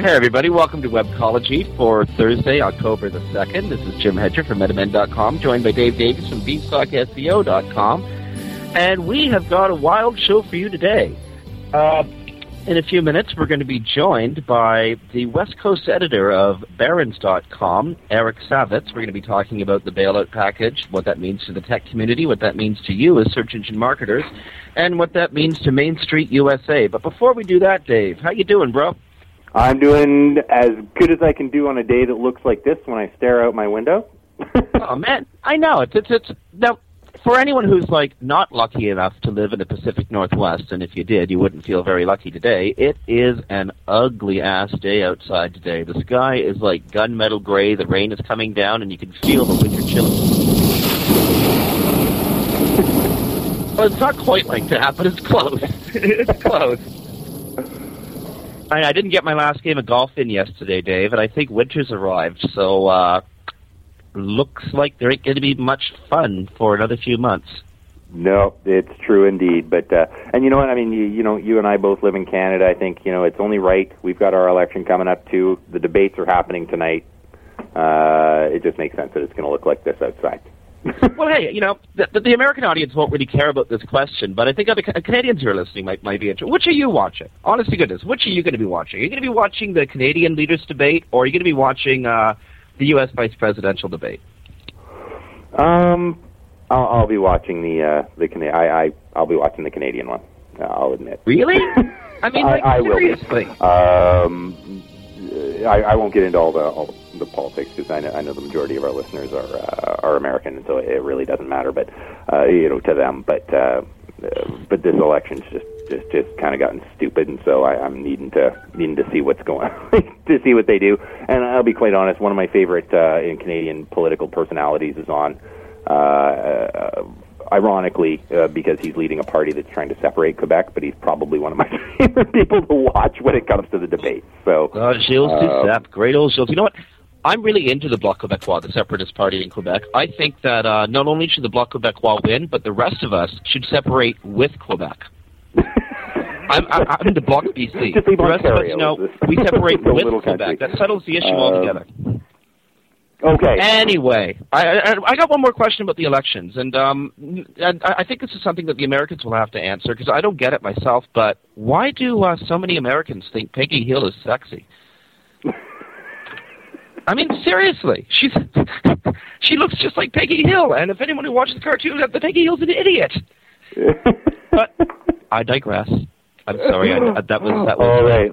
Hey everybody, welcome to Webcology for Thursday, October the 2nd. This is Jim Hedger from Metamend.com, joined by Dave Davies from BeanstalkSEO.com. And we have got a wild show for you today. Uh, in a few minutes, we're going to be joined by the West Coast editor of Barron's.com, Eric Savitz. We're going to be talking about the bailout package, what that means to the tech community, what that means to you as search engine marketers, and what that means to Main Street USA. But before we do that, Dave, how you doing, bro? I'm doing as good as I can do on a day that looks like this when I stare out my window. oh man, I know it's it's it's now for anyone who's like not lucky enough to live in the Pacific Northwest, and if you did, you wouldn't feel very lucky today. It is an ugly ass day outside today. The sky is like gunmetal gray. The rain is coming down, and you can feel the winter chill. well, it's not quite like that, but it's close. it's close. I, I didn't get my last game of golf in yesterday, Dave, and I think winter's arrived. So uh, looks like there ain't going to be much fun for another few months. No, it's true indeed. But uh, and you know what? I mean, you, you know, you and I both live in Canada. I think you know it's only right. We've got our election coming up too. The debates are happening tonight. Uh, it just makes sense that it's going to look like this outside. well, hey, you know, the, the American audience won't really care about this question, but I think other Canadians who are listening might, might be interested. Which are you watching? Honest to goodness, which are you going to be watching? Are you going to be watching the Canadian leaders debate, or are you going to be watching uh, the U.S. vice presidential debate? Um, I'll, I'll be watching the uh, the Cana- I, I I'll be watching the Canadian one. I'll admit. Really? I mean, like, I, I seriously. Will be. Um, I, I won't get into all the all the politics because I know, I know the majority of our listeners are uh, are American, and so it really doesn't matter. But uh, you know, to them. But uh, but this election's just just just kind of gotten stupid, and so I, I'm needing to needing to see what's going to see what they do. And I'll be quite honest, one of my favorite uh, in Canadian political personalities is on. Uh, uh, ironically, uh, because he's leading a party that's trying to separate Quebec, but he's probably one of my favorite people to watch when it comes to the debate. So, uh, Gilles uh, Duceppe, great old Gilles. You know what? I'm really into the Bloc Québécois, the separatist party in Quebec. I think that uh, not only should the Bloc Québécois win, but the rest of us should separate with Quebec. I'm, I'm in the Bloc BC. The rest of us, you know, we separate with Quebec. country. That settles the issue Um, altogether. Okay. Anyway, I, I, I got one more question about the elections, and um, and I I think this is something that the Americans will have to answer because I don't get it myself. But why do uh, so many Americans think Peggy Hill is sexy? I mean, seriously, she's she looks just like Peggy Hill, and if anyone who watches the cartoon, the Peggy Hill's an idiot. But I digress. I'm sorry. I, that was that was. All right.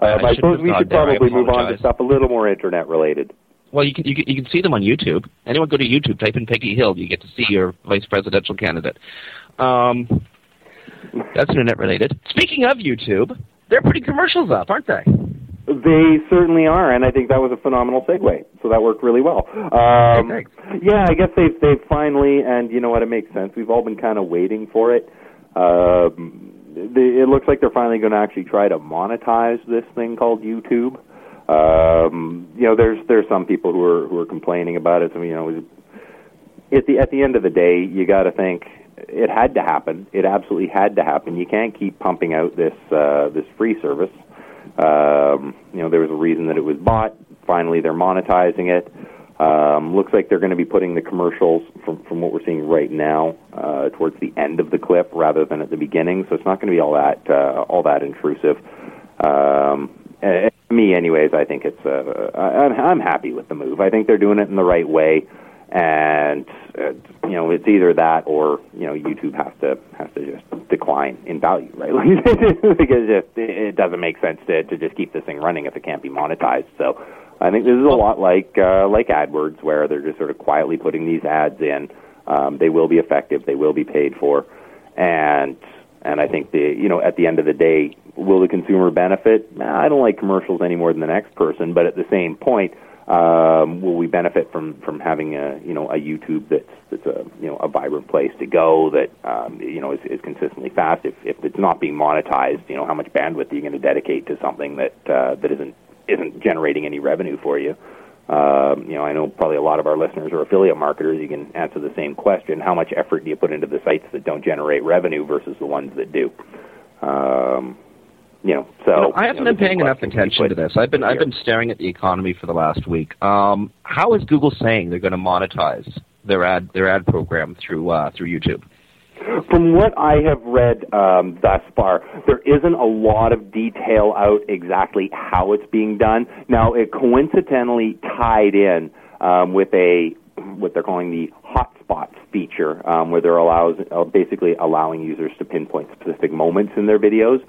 I- I Um, I suppose we should probably move on to stuff a little more internet related. Well, you can, you can you can see them on YouTube. Anyone go to YouTube, type in Peggy Hill, you get to see your vice presidential candidate. Um, That's internet related. Speaking of YouTube, they're putting commercials up, aren't they? They certainly are, and I think that was a phenomenal segue. So that worked really well. Um, Okay. yeah, I guess they've they've finally, and you know what, it makes sense. We've all been kind of waiting for it. Um, it looks like they're finally going to actually try to monetize this thing called YouTube. Um, you know, there's there's some people who are who are complaining about it. So, you know, at the at the end of the day, you got to think it had to happen. It absolutely had to happen. You can't keep pumping out this uh, this free service. Um, you know, there was a reason that it was bought. Finally, they're monetizing it. Um, looks like they're going to be putting the commercials from from what we're seeing right now uh, towards the end of the clip rather than at the beginning. So it's not going to be all that uh, all that intrusive. Um, and and me, anyways, I think it's. Uh, I, I'm happy with the move. I think they're doing it in the right way, and uh, you know it's either that or you know YouTube has to has to just decline in value, right? because it, it doesn't make sense to to just keep this thing running if it can't be monetized. So I think this is a lot like uh, like AdWords, where they're just sort of quietly putting these ads in. Um, they will be effective. They will be paid for, and and I think the you know at the end of the day, will the consumer benefit? Nah, I don't like commercials any more than the next person, but at the same point, um, will we benefit from from having a you know a YouTube that's that's a you know a vibrant place to go that um, you know is, is consistently fast? If if it's not being monetized, you know how much bandwidth are you going to dedicate to something that uh, that isn't isn't generating any revenue for you? Um, you know, I know probably a lot of our listeners are affiliate marketers. You can answer the same question: How much effort do you put into the sites that don't generate revenue versus the ones that do? Um, you know, so You know, I haven't you know, been paying enough question can be attention to this. I've been I've been staring at the economy for the last week. Um, how is Google saying they're going to monetize their ad their ad program through uh, through YouTube? From what I have read um, thus far, there isn't a lot of detail out exactly how it's being done. Now, it coincidentally tied in um, with a what they're calling the hotspots feature, um, where they're allows uh, basically allowing users to pinpoint specific moments in their videos.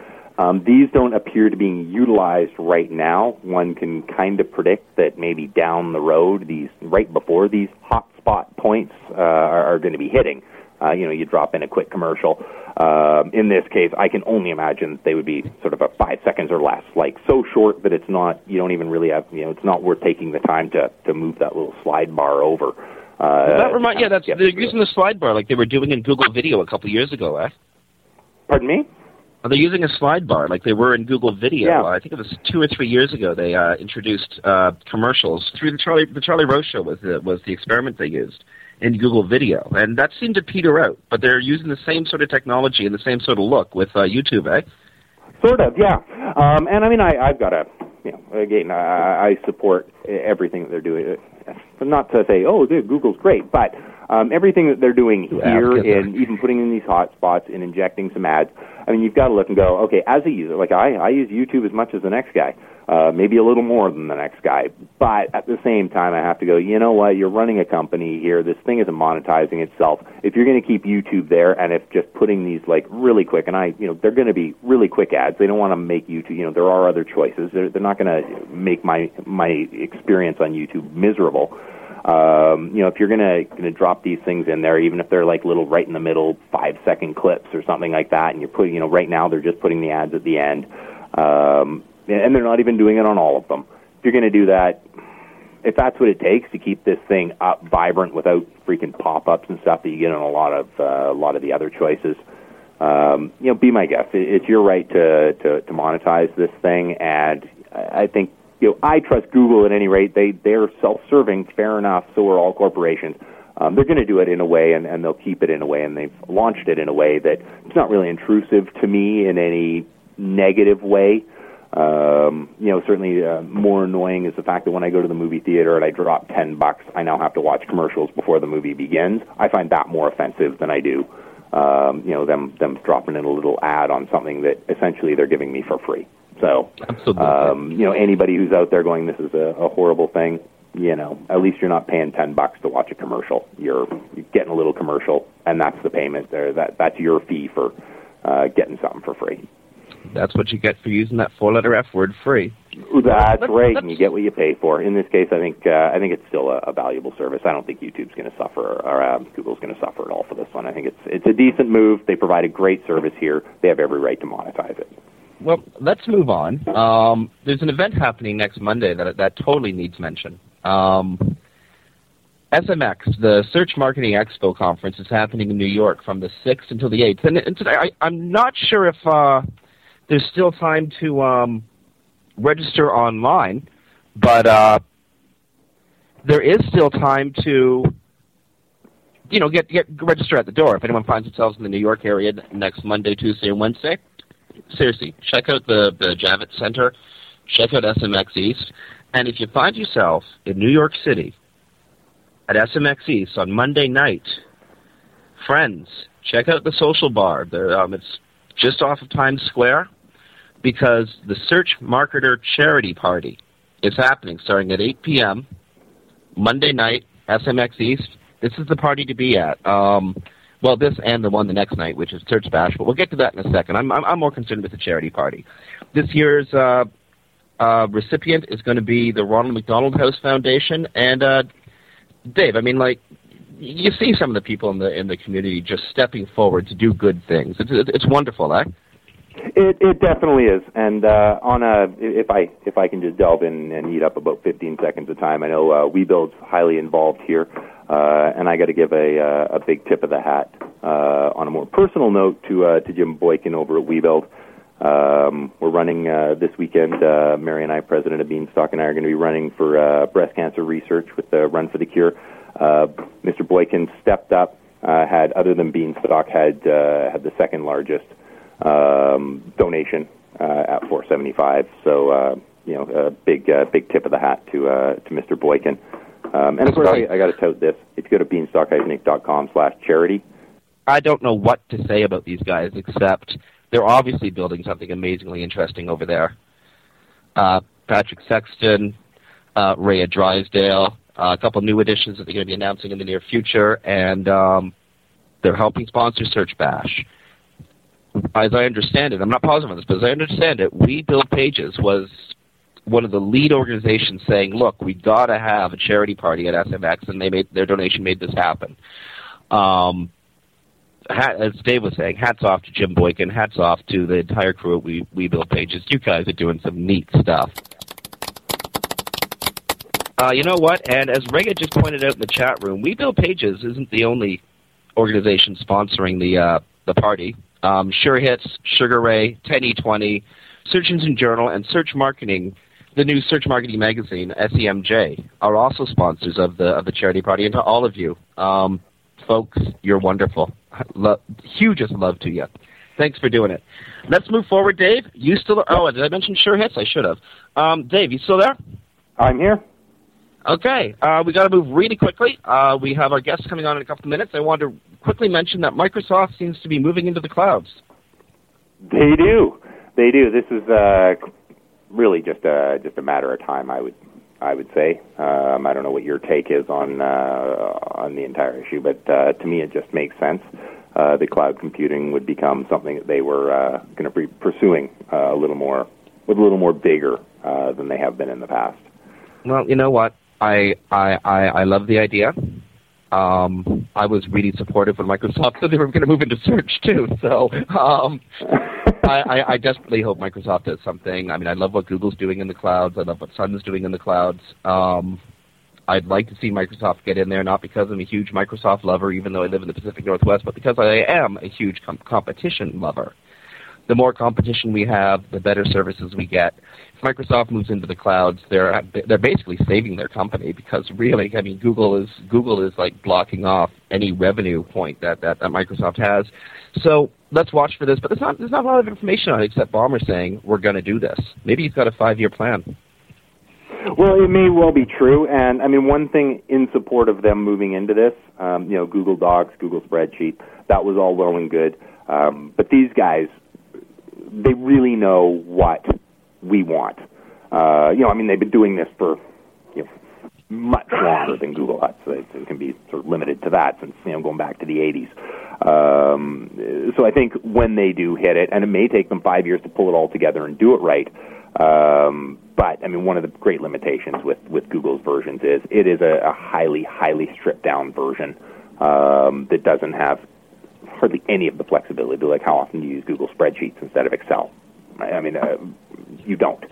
Um, these don't appear to being utilized right now. One can kind of predict that maybe down the road, these right before these hot spot points uh, are, are going to be hitting. Uh, you know, you drop in a quick commercial. Um, in this case, I can only imagine they would be sort of a five seconds or less, like so short that it's not. You don't even really have. You know, it's not worth taking the time to to move that little slide bar over. Uh, that remind yeah, that's they're using the slide bar like they were doing in Google Video a couple of years ago. Eh? Pardon me. They're using a slide bar like they were in Google Video. Yeah. I think it was two or three years ago. They uh, introduced uh, commercials through the Charlie the Charlie Rose show was the was the experiment they used in Google Video, and that seemed to peter out. But they're using the same sort of technology and the same sort of look with uh, YouTube, eh? Sort of, yeah. Um, and I mean, I, I've got a, you know, again, I, I support everything that they're doing. But not to say, oh, dude, Google's great, but um, everything that they're doing here, and even putting in these hotspots and injecting some ads. I mean, you've got to look and go, okay, as a user, like I, I use YouTube as much as the next guy, uh, maybe a little more than the next guy. But at the same time, I have to go, you know what? You're running a company here. This thing isn't monetizing itself. If you're going to keep YouTube there, and if just putting these like really quick, and I, you know, they're going to be really quick ads. They don't want to make YouTube. You know, there are other choices. They're, they're not going to make my my experience on YouTube miserable. Um, you know, if you're gonna gonna drop these things in there, even if they're like little right in the middle five second clips or something like that, and you're putting, you know, right now they're just putting the ads at the end, um, and they're not even doing it on all of them. If you're gonna do that, if that's what it takes to keep this thing up vibrant without freaking pop-ups and stuff that you get on a lot of uh, a lot of the other choices, um, you know, be my guest. It, it's your right to, to to monetize this thing, and I think you know I trust Google at any rate. They they're self-serving, fair enough. So are all corporations. Um, they're going to do it in a way, and, and they'll keep it in a way, and they've launched it in a way that it's not really intrusive to me in any negative way. Um, you know, certainly uh, more annoying is the fact that when I go to the movie theater and I drop ten bucks, I now have to watch commercials before the movie begins. I find that more offensive than I do, um, you know, them them dropping in a little ad on something that essentially they're giving me for free. So, Absolutely. um, you know, anybody who's out there going, "This is a, a horrible thing," you know, at least you're not paying ten bucks to watch a commercial. You're, you're getting a little commercial, and that's the payment there. That that's your fee for uh, getting something for free. That's what you get for using that four-letter F word, free. That's Let's- right, let's- and you get what you pay for. In this case, I think uh, I think it's still a, a valuable service. I don't think YouTube's going to suffer or uh, Google's going to suffer at all for this one. I think it's it's a decent move. They provide a great service here. They have every right to monetize it. Well, let's move on. Um, there's an event happening next Monday that that totally needs mention. Um, SMX, the Search Marketing Expo conference, is happening in New York from the 6th until the 8th. And, and today, I, I'm not sure if uh, there's still time to um, register online, but uh, there is still time to, you know, get get register at the door. If anyone finds themselves in the New York area next Monday, Tuesday, and Wednesday, seriously, check out the the Javits Center, check out SMX East, and if you find yourself in New York City at SMX East on Monday night, friends, check out the Social Bar. There, um, it's just off of Times Square because the Search Marketer Charity Party is happening starting at 8 p.m. Monday night, SMX East. This is the party to be at. Um, well, this and the one the next night, which is Search Bash, but we'll get to that in a second. I'm, I'm, I'm more concerned with the charity party. This year's uh, uh, recipient is going to be the Ronald McDonald House Foundation, and uh, Dave, I mean, like, you see some of the people in the in the community just stepping forward to do good things. It's it's wonderful, eh? It it definitely is, and uh, on a if I if I can just delve in and eat up about 15 seconds of time, I know uh, WeBuild's highly involved here, uh, and I got to give a uh, a big tip of the hat uh, on a more personal note to uh, to Jim Boykin over at WeBuild. Um, we're running uh, this weekend. Uh, Mary and I, President of Beanstalk, and I are going to be running for uh, breast cancer research with the Run for the Cure. Uh, Mr. Boykin stepped up. Uh, had other than Beanstalk had uh, had the second largest um, donation uh, at 475. So uh, you know, a big uh, big tip of the hat to uh, to Mr. Boykin. Um, and of course, I, I got to tout this. If you go to beanstalk-com slash charity, I don't know what to say about these guys except they're obviously building something amazingly interesting over there. Uh, Patrick Sexton, uh, Rhea Drysdale, uh, a couple new additions that they're going to be announcing in the near future, and um, they're helping sponsor Search Bash. As I understand it, I'm not positive on this, but as I understand it, We Build Pages was one of the lead organizations saying, "Look, we got to have a charity party at SMX," and they made their donation made this happen. Um, hat, as Dave was saying, hats off to Jim Boykin. Hats off to the entire crew at We We Build Pages. You guys are doing some neat stuff. Uh, you know what? And as Reagan just pointed out in the chat room, We Build Pages isn't the only organization sponsoring the uh, the party. Um, sure Hits, Sugarrae, 10E20, Search Engine Journal, and Search Marketing, the new Search Marketing magazine, SEMJ, are also sponsors of the of the charity party. And to all of you, um, folks, you're wonderful. Lo- hugest love to you. Thanks for doing it. Let's move forward, Dave. You still? Oh, did I mention Sure Hits? I should have. Um, Dave, you still there? I'm here. Okay, uh, we got to move really quickly. Uh, we have our guests coming on in a couple of minutes. I want to quickly mention that Microsoft seems to be moving into the clouds. They do. They do. This is uh, really just a just a matter of time. I would I would say. Um, I don't know what your take is on uh, on the entire issue, but uh, to me, it just makes sense. Uh, the cloud computing would become something that they were uh, going to be pursuing uh, a little more with a little more vigor uh, than they have been in the past. Well, you know what? I I I, I love the idea. Um, I was really supportive when Microsoft said they were going to move into search too. So um, I, I, I desperately hope Microsoft does something. I mean, I love what Google's doing in the clouds. I love what Sun's doing in the clouds. Um, I'd like to see Microsoft get in there, not because I'm a huge Microsoft lover, even though I live in the Pacific Northwest, but because I am a huge com- competition lover. The more competition we have, the better services we get. If Microsoft moves into the clouds, they're they're basically saving their company because really, I mean, Google is Google is like blocking off any revenue point that that, that Microsoft has. So let's watch for this. But there's not there's not a lot of information on it except Ballmer saying we're going to do this. Maybe he's got a five year plan. Well, it may well be true, and I mean, one thing in support of them moving into this, um, you know, Google Docs, Google Spreadsheet, that was all well and good, um, but these guys, they really know what we want. Uh, you know, I mean, they've been doing this for you know, much longer than Google has. It, it can be sort of limited to that since you know going back to the 80s. Um, so I think when they do hit it, and it may take them five years to pull it all together and do it right. Um, but I mean, one of the great limitations with with Google's versions is it is a, a highly highly stripped down version um, that doesn't have hardly any of the flexibility. Like how often you use Google Spreadsheets instead of Excel? I mean, uh, you don't.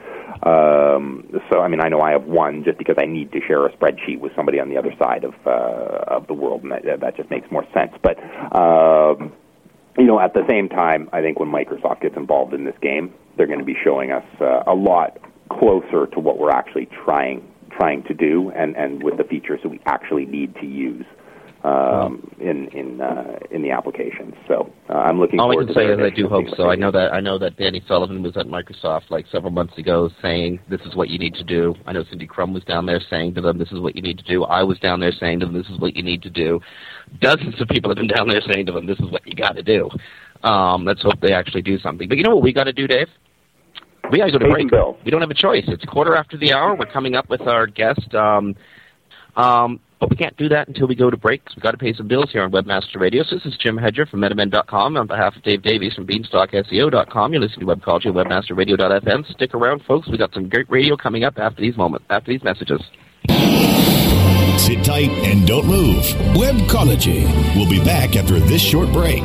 Um, so, I mean, I know I have one just because I need to share a spreadsheet with somebody on the other side of uh, of the world, and that, that just makes more sense. But um, you know, at the same time, I think when Microsoft gets involved in this game, they're going to be showing us uh, a lot closer to what we're actually trying trying to do, and and with the features that we actually need to use um, in in uh, in the applications. So uh, I'm looking. All I forward can to say is I do hope so. I know that I know that Danny Sullivan was at Microsoft like several months ago saying this is what you need to do. I know Cindy Krum was down there saying to them this is what you need to do. I was down there saying to them this is what you need to do. Dozens of people have been down there saying to them this is what you got to do. Um, let's hope they actually do something. But you know what we got to do, Dave? We got to go to break. We don't have a choice. It's quarter after the hour. We're coming up with our guest. Um, um, but we can't do that until we go to break 'cause we've got to pay some bills here on Webmaster Radio. So this is Jim Hedger from Metamend.com on behalf of Dave Davies from BeanstalkSEO.com. You're listening to Webcology on WebmasterRadio.fm. Stick around, folks. We've got some great radio coming up after these moments, after these messages. Sit tight and don't move. Webcology. We'll be back after this short break.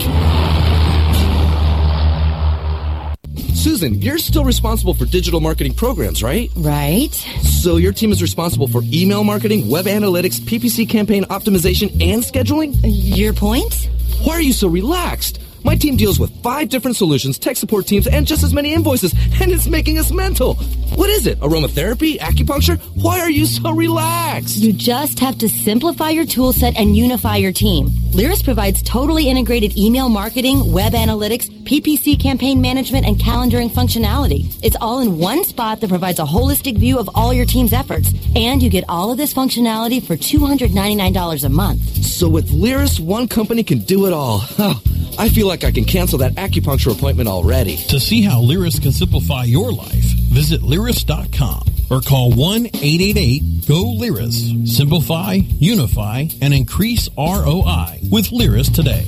Susan, you're still responsible for digital marketing programs, right? Right. So your team is responsible for email marketing, web analytics, PPC campaign optimization, and scheduling? Your point? Why are you so relaxed? My team deals with five different solutions, tech support teams, and just as many invoices, and it's making us mental. What is it? Aromatherapy? Acupuncture? Why are you so relaxed? You just have to simplify your tool set and unify your team. Lyris provides totally integrated email marketing, web analytics, PPC campaign management, and calendaring functionality. It's all in one spot that provides a holistic view of all your team's efforts. And you get all of this functionality for $299 a month. So with Lyris, one company can do it all. Oh, I feel like I can cancel that acupuncture appointment already. To see how Lyris can simplify your life, visit Lyris.com or call 1-888-GO-LYRIS. Simplify, unify, and increase ROI with Lyris today.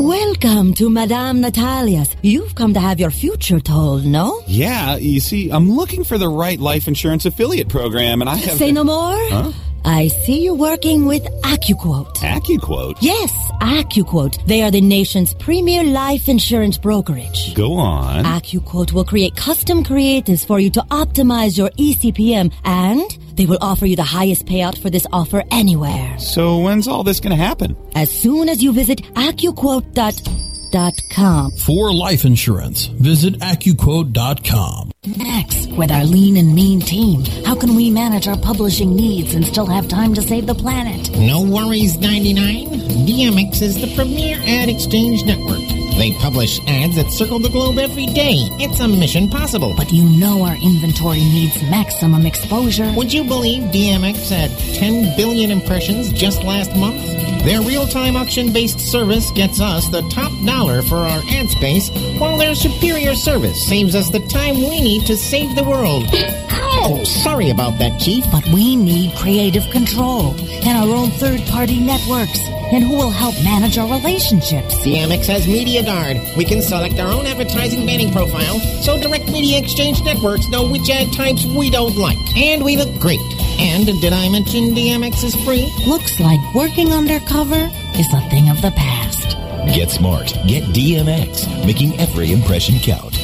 Welcome to Madame Natalia's. You've come to have your future told, no? Yeah, you see, I'm looking for the right life insurance affiliate program, and I have. Say no more? Huh? I see you working with AccuQuote. AccuQuote? Yes, AccuQuote. They are the nation's premier life insurance brokerage. Go on. AccuQuote will create custom creatives for you to optimize your ECPM and they will offer you the highest payout for this offer anywhere. So when's all this going to happen? As soon as you visit AccuQuote.com. For life insurance, visit AccuQuote.com. Next, with our lean and mean team, how can we manage our publishing needs and still have time to save the planet? No worries, 99. DMX is the premier ad exchange network. They publish ads that circle the globe every day. It's a mission possible. But you know our inventory needs maximum exposure. Would you believe DMX had 10 billion impressions just last month? Their real-time auction-based service gets us the top dollar for our ad space, while their superior service saves us the time we need to save the world. Oh, sorry about that, Chief. But we need creative control and our own third-party networks. And who will help manage our relationships? DMX has Media Guard. We can select our own advertising banning profile, so direct media exchange networks know which ad types we don't like. And we look great. And did I mention DMX is free? Looks like working undercover is a thing of the past. Get smart. Get DMX, making every impression count.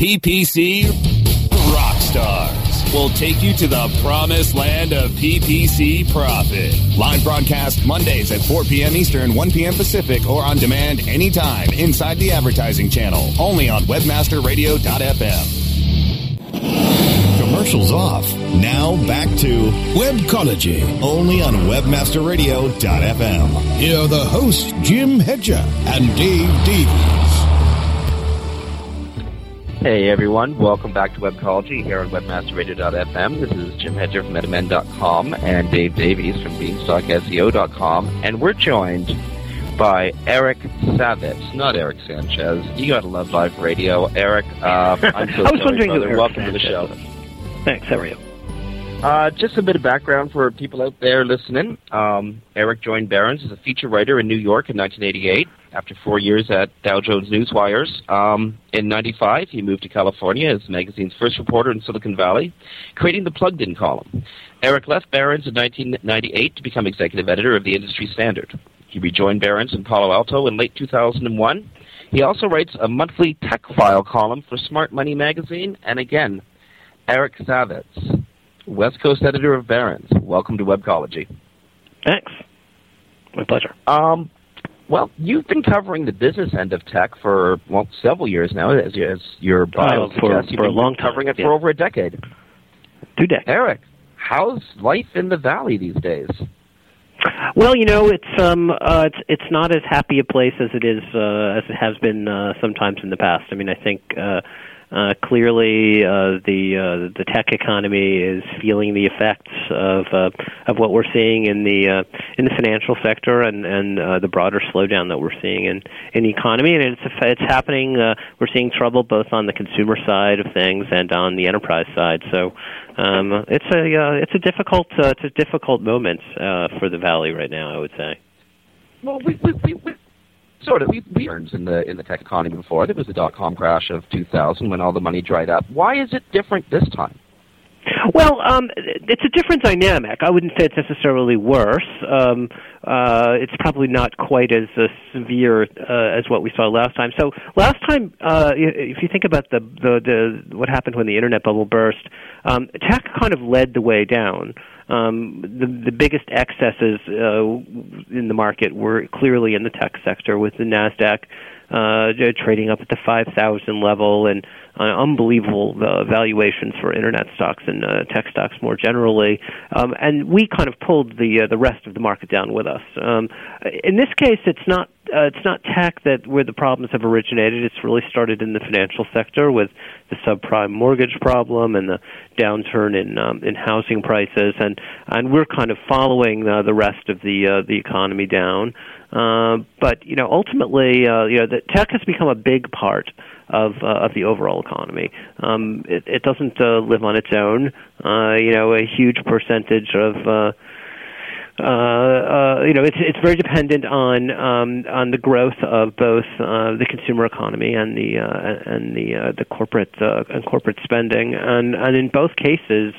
PPC Rockstars will take you to the promised land of PPC profit. Live broadcast Mondays at 4 p.m. Eastern, 1 p.m. Pacific, or on demand anytime inside the advertising channel. Only on WebmasterRadio.fm. Commercials off. Now back to Webcology. only on WebmasterRadio.fm. Here are the hosts, Jim Hedger and Dave Davies. Hey everyone, welcome back to Webcology here on WebmasterRadio.fm. This is Jim Hedger from Metamend.com and Dave Davies from BeanstalkSEO.com, and we're joined by Eric Savitz, not Eric Sanchez. You gotta love live radio, Eric. Uh, I'm so I was sorry, wondering who brother. Eric Welcome to the Sanchez show. Thanks. How are you? Uh, just a bit of background for people out there listening. Um, Eric joined Barron's as a feature writer in New York in 1988. After four years at Dow Jones Newswires, um, in '95 he moved to California as magazine's first reporter in Silicon Valley, creating the Plugged-In column. Eric left Barron's in 1998 to become executive editor of the Industry Standard. He rejoined Barron's in Palo Alto in late 2001. He also writes a monthly tech file column for Smart Money magazine. And again, Eric Savitz, West Coast editor of Barron's. Welcome to Webcology. Thanks. My pleasure. Um, well, you've been covering the business end of tech for well several years now, as, as your bio Oh, for- suggests. You've for a long time, covering it yeah. for over a decade. Two decades. Eric, how's life in the valley these days? Well, you know, it's um, uh, it's it's not as happy a place as it is uh, as it has been uh, sometimes in the past. I mean, I think uh, uh, clearly uh, the uh, the tech economy is feeling the effects of uh, of what we're seeing in the uh, in the financial sector and and uh, the broader slowdown that we're seeing in in the economy. And it's it's happening. Uh, we're seeing trouble both on the consumer side of things and on the enterprise side. So. Um, it's a uh, it's a difficult uh, it's a difficult moment uh, for the valley right now. I would say. Well, we, we, we, we sort of we we earned in the in the tech economy before. There was the dot com crash of 2000 when all the money dried up. Why is it different this time? Well, um, it's a different dynamic. I wouldn't say it's necessarily worse. Um, uh, it's probably not quite as uh, severe uh, as what we saw last time. So last time, uh, if you think about the, the the what happened when the internet bubble burst, um, tech kind of led the way down. Um, the the biggest excesses uh, in the market were clearly in the tech sector, with the Nasdaq uh, trading up at the 5,000 level and uh, unbelievable uh, valuations for internet stocks and uh, tech stocks more generally. Um, and we kind of pulled the uh, the rest of the market down with us. Um, in this case, it's not uh, it's not tech that where the problems have originated. It's really started in the financial sector with the subprime mortgage problem and the downturn in um, in housing prices, and and we're kind of following uh, the rest of the uh, the economy down. Uh, but you know, ultimately, uh, you know, the tech has become a big part of uh, of the overall economy. Um, it, it doesn't uh, live on its own. Uh, you know, a huge percentage of uh, uh, uh, you know, it's it's very dependent on um, on the growth of both uh, the consumer economy and the uh, and the uh, the corporate uh, and corporate spending, and and in both cases,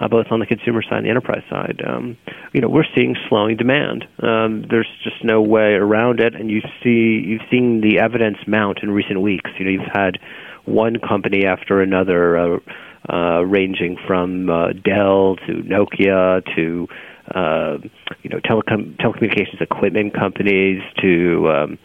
uh, both on the consumer side and the enterprise side, um, you know, we're seeing slowing demand. Um, there's just no way around it, and you see you've seen the evidence mount in recent weeks. You know, you've had one company after another, uh, uh, ranging from uh, Dell to Nokia to uh, you know telecom telecommunications equipment companies to um,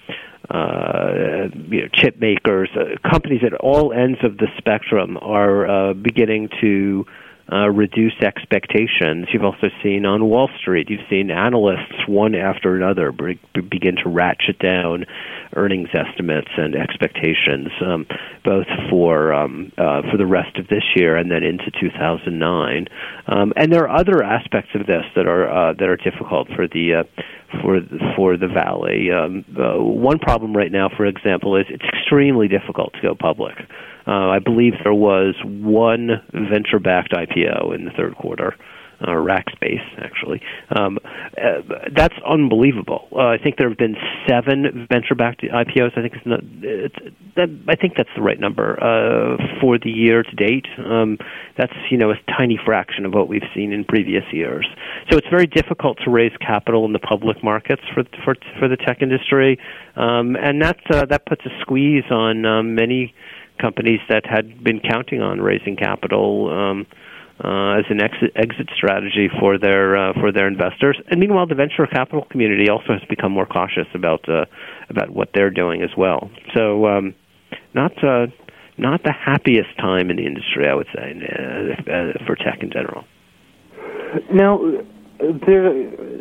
uh, you know chip makers, uh, companies at all ends of the spectrum are uh, beginning to uh, reduce expectations. You've also seen on Wall Street, you've seen analysts one after another be- begin to ratchet down earnings estimates and expectations, um, both for um, uh, for the rest of this year and then into 2009. Um, and there are other aspects of this that are uh, that are difficult for the uh, for for the valley. Um, uh, one problem right now, for example, is it's extremely difficult to go public. Uh, I believe there was one venture-backed IPO in the third quarter, uh, Rackspace, actually. Um, uh, that's unbelievable. Uh, I think there have been seven venture-backed IPOs. I think it's not. It's, that, I think that's the right number uh, for the year to date. Um, that's you know a tiny fraction of what we've seen in previous years. So it's very difficult to raise capital in the public markets for for for the tech industry, um, and that uh, that puts a squeeze on um, many companies that had been counting on raising capital um, uh, as an exit, exit strategy for their uh, for their investors. And meanwhile, the venture capital community also has become more cautious about uh, about what they're doing as well. So, um, not uh, not the happiest time in the industry, I would say, uh, for tech in general. Now, there